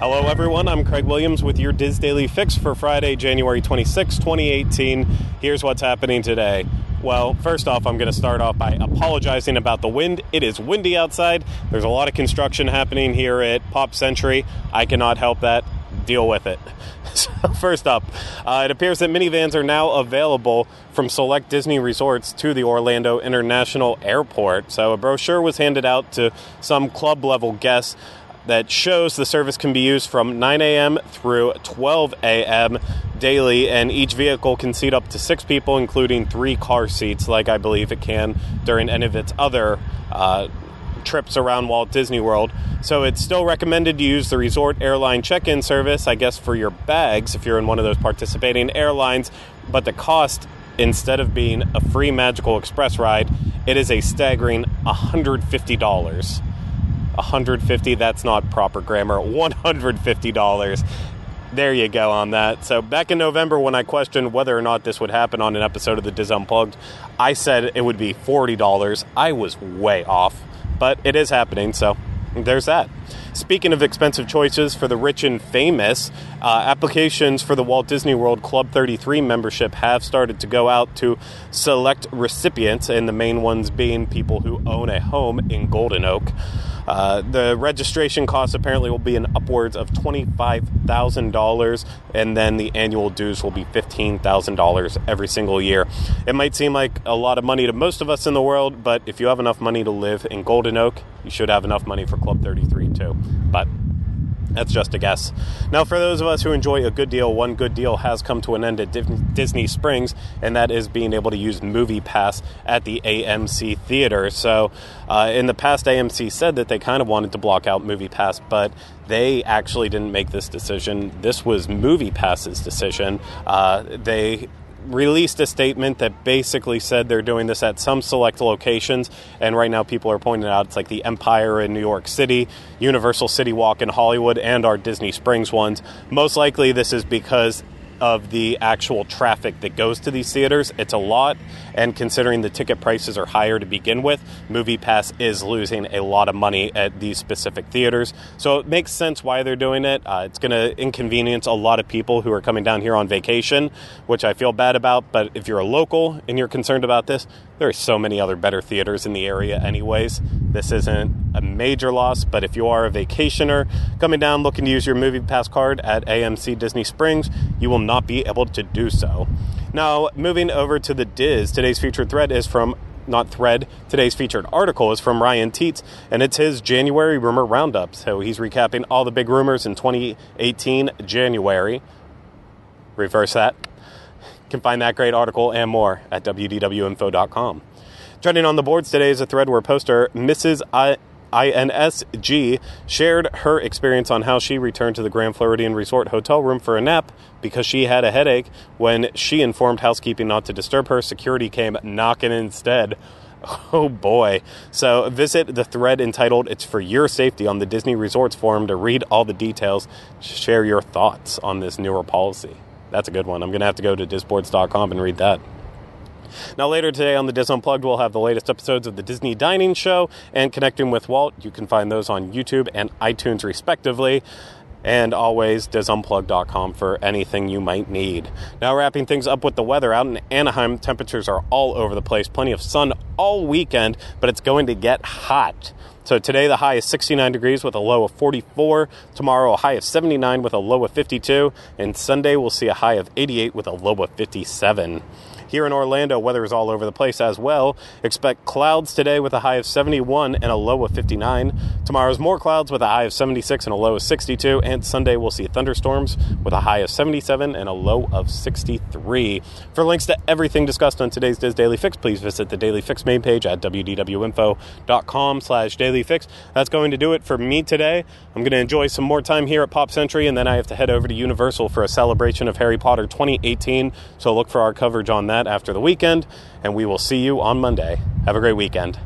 Hello, everyone. I'm Craig Williams with your DIS Daily Fix for Friday, January 26, 2018. Here's what's happening today. Well, first off, I'm going to start off by apologizing about the wind. It is windy outside. There's a lot of construction happening here at Pop Century. I cannot help that. Deal with it. So, first up, uh, it appears that Minnie Vans are now available from select Disney resorts to the Orlando International Airport. So, a brochure was handed out to some club level guests that shows the service can be used from 9 a.m. through 12 a.m. daily, and each vehicle can seat up to six people, including three car seats, like I believe it can during any of its other uh, trips around Walt Disney World. So it's still recommended to use the resort airline check in service, I guess, for your bags if you're in one of those participating airlines, but the cost instead of being a free magical express ride, it is a staggering $150. 150 that's not proper grammar. $150 there you go on that. So back in november when i questioned whether or not this would happen on an episode of the DIS unplugged i said it would be $40 i was way off but it is happening so there's that. Speaking of expensive choices for the rich and famous, uh, applications for the Walt Disney World Club 33 membership have started to go out to select recipients, and the main ones being people who own a home in Golden Oak. Uh, the registration cost apparently will be in upwards of $25,000, and then the annual dues will be $15,000 every single year. It might seem like a lot of money to most of us in the world, but if you have enough money to live in Golden Oak, you should have enough money for Club 33 too. But that's just a guess. Now, for those of us who enjoy a good deal, one good deal has come to an end at Disney Springs, and that is being able to use MoviePass at the AMC Theater. So, uh, in the past, AMC said that they kind of wanted to block out MoviePass, but they actually didn't make this decision. This was MoviePass's decision. Uh, they released a statement that basically said they're doing this at some select locations. And right now, people are pointing out it's like the Empire in New York City, Universal City Walk in Hollywood, and our Disney Springs ones. Most likely, this is because of the actual traffic that goes to these theaters. It's a lot, and considering the ticket prices are higher to begin with, MoviePass is losing a lot of money at these specific theaters. So it makes sense why they're doing it. Uh, it's going to inconvenience a lot of people who are coming down here on vacation, which I feel bad about. But if you're a local and you're concerned about this, there are so many other better theaters in the area, anyways. This isn't a major loss, but if you are a vacationer coming down looking to use your MoviePass card at AMC Disney Springs, you will not be able to do so. Now, moving over to the DIS, today's featured thread is from not thread. Today's featured article is from Ryan Teets, and it's his January rumor roundup. So he's recapping all the big rumors in 2018 January. Reverse that can find that great article and more at wdwinfo.com. Trending on the boards today is a thread where poster Mrs. I- INSG shared her experience on how she returned to the Grand Floridian Resort hotel room for a nap because she had a headache. When she informed housekeeping not to disturb her, security came knocking instead. Oh boy. So visit the thread entitled It's for Your Safety on the Disney Resorts forum to read all the details, share your thoughts on this newer policy. That's a good one. I'm going to have to go to disboards.com and read that. Now, later today on the Dis Unplugged, we'll have the latest episodes of the Disney Dining Show and Connecting with Walt. You can find those on YouTube and iTunes, respectively. And always, DISUnplugged.com for anything you might need. Now, wrapping things up with the weather out in Anaheim, temperatures are all over the place. Plenty of sun all weekend, but it's going to get hot. So today the high is 69 degrees with a low of 44. Tomorrow a high of 79 with a low of 52. And Sunday we'll see a high of 88 with a low of 57. Here in Orlando, weather is all over the place as well. Expect clouds today with a high of 71 and a low of 59. Tomorrow's more clouds with a high of 76 and a low of 62. And Sunday, we'll see thunderstorms with a high of 77 and a low of 63. For links to everything discussed on today's DIS Daily Fix, please visit the Daily Fix main page at wdwinfo.com slash daily fix. That's going to do it for me today. I'm going to enjoy some more time here at Pop Century, and then I have to head over to Universal for a celebration of Harry Potter 2018. So look for our coverage on that after the weekend, and we will see you on Monday. Have a great weekend.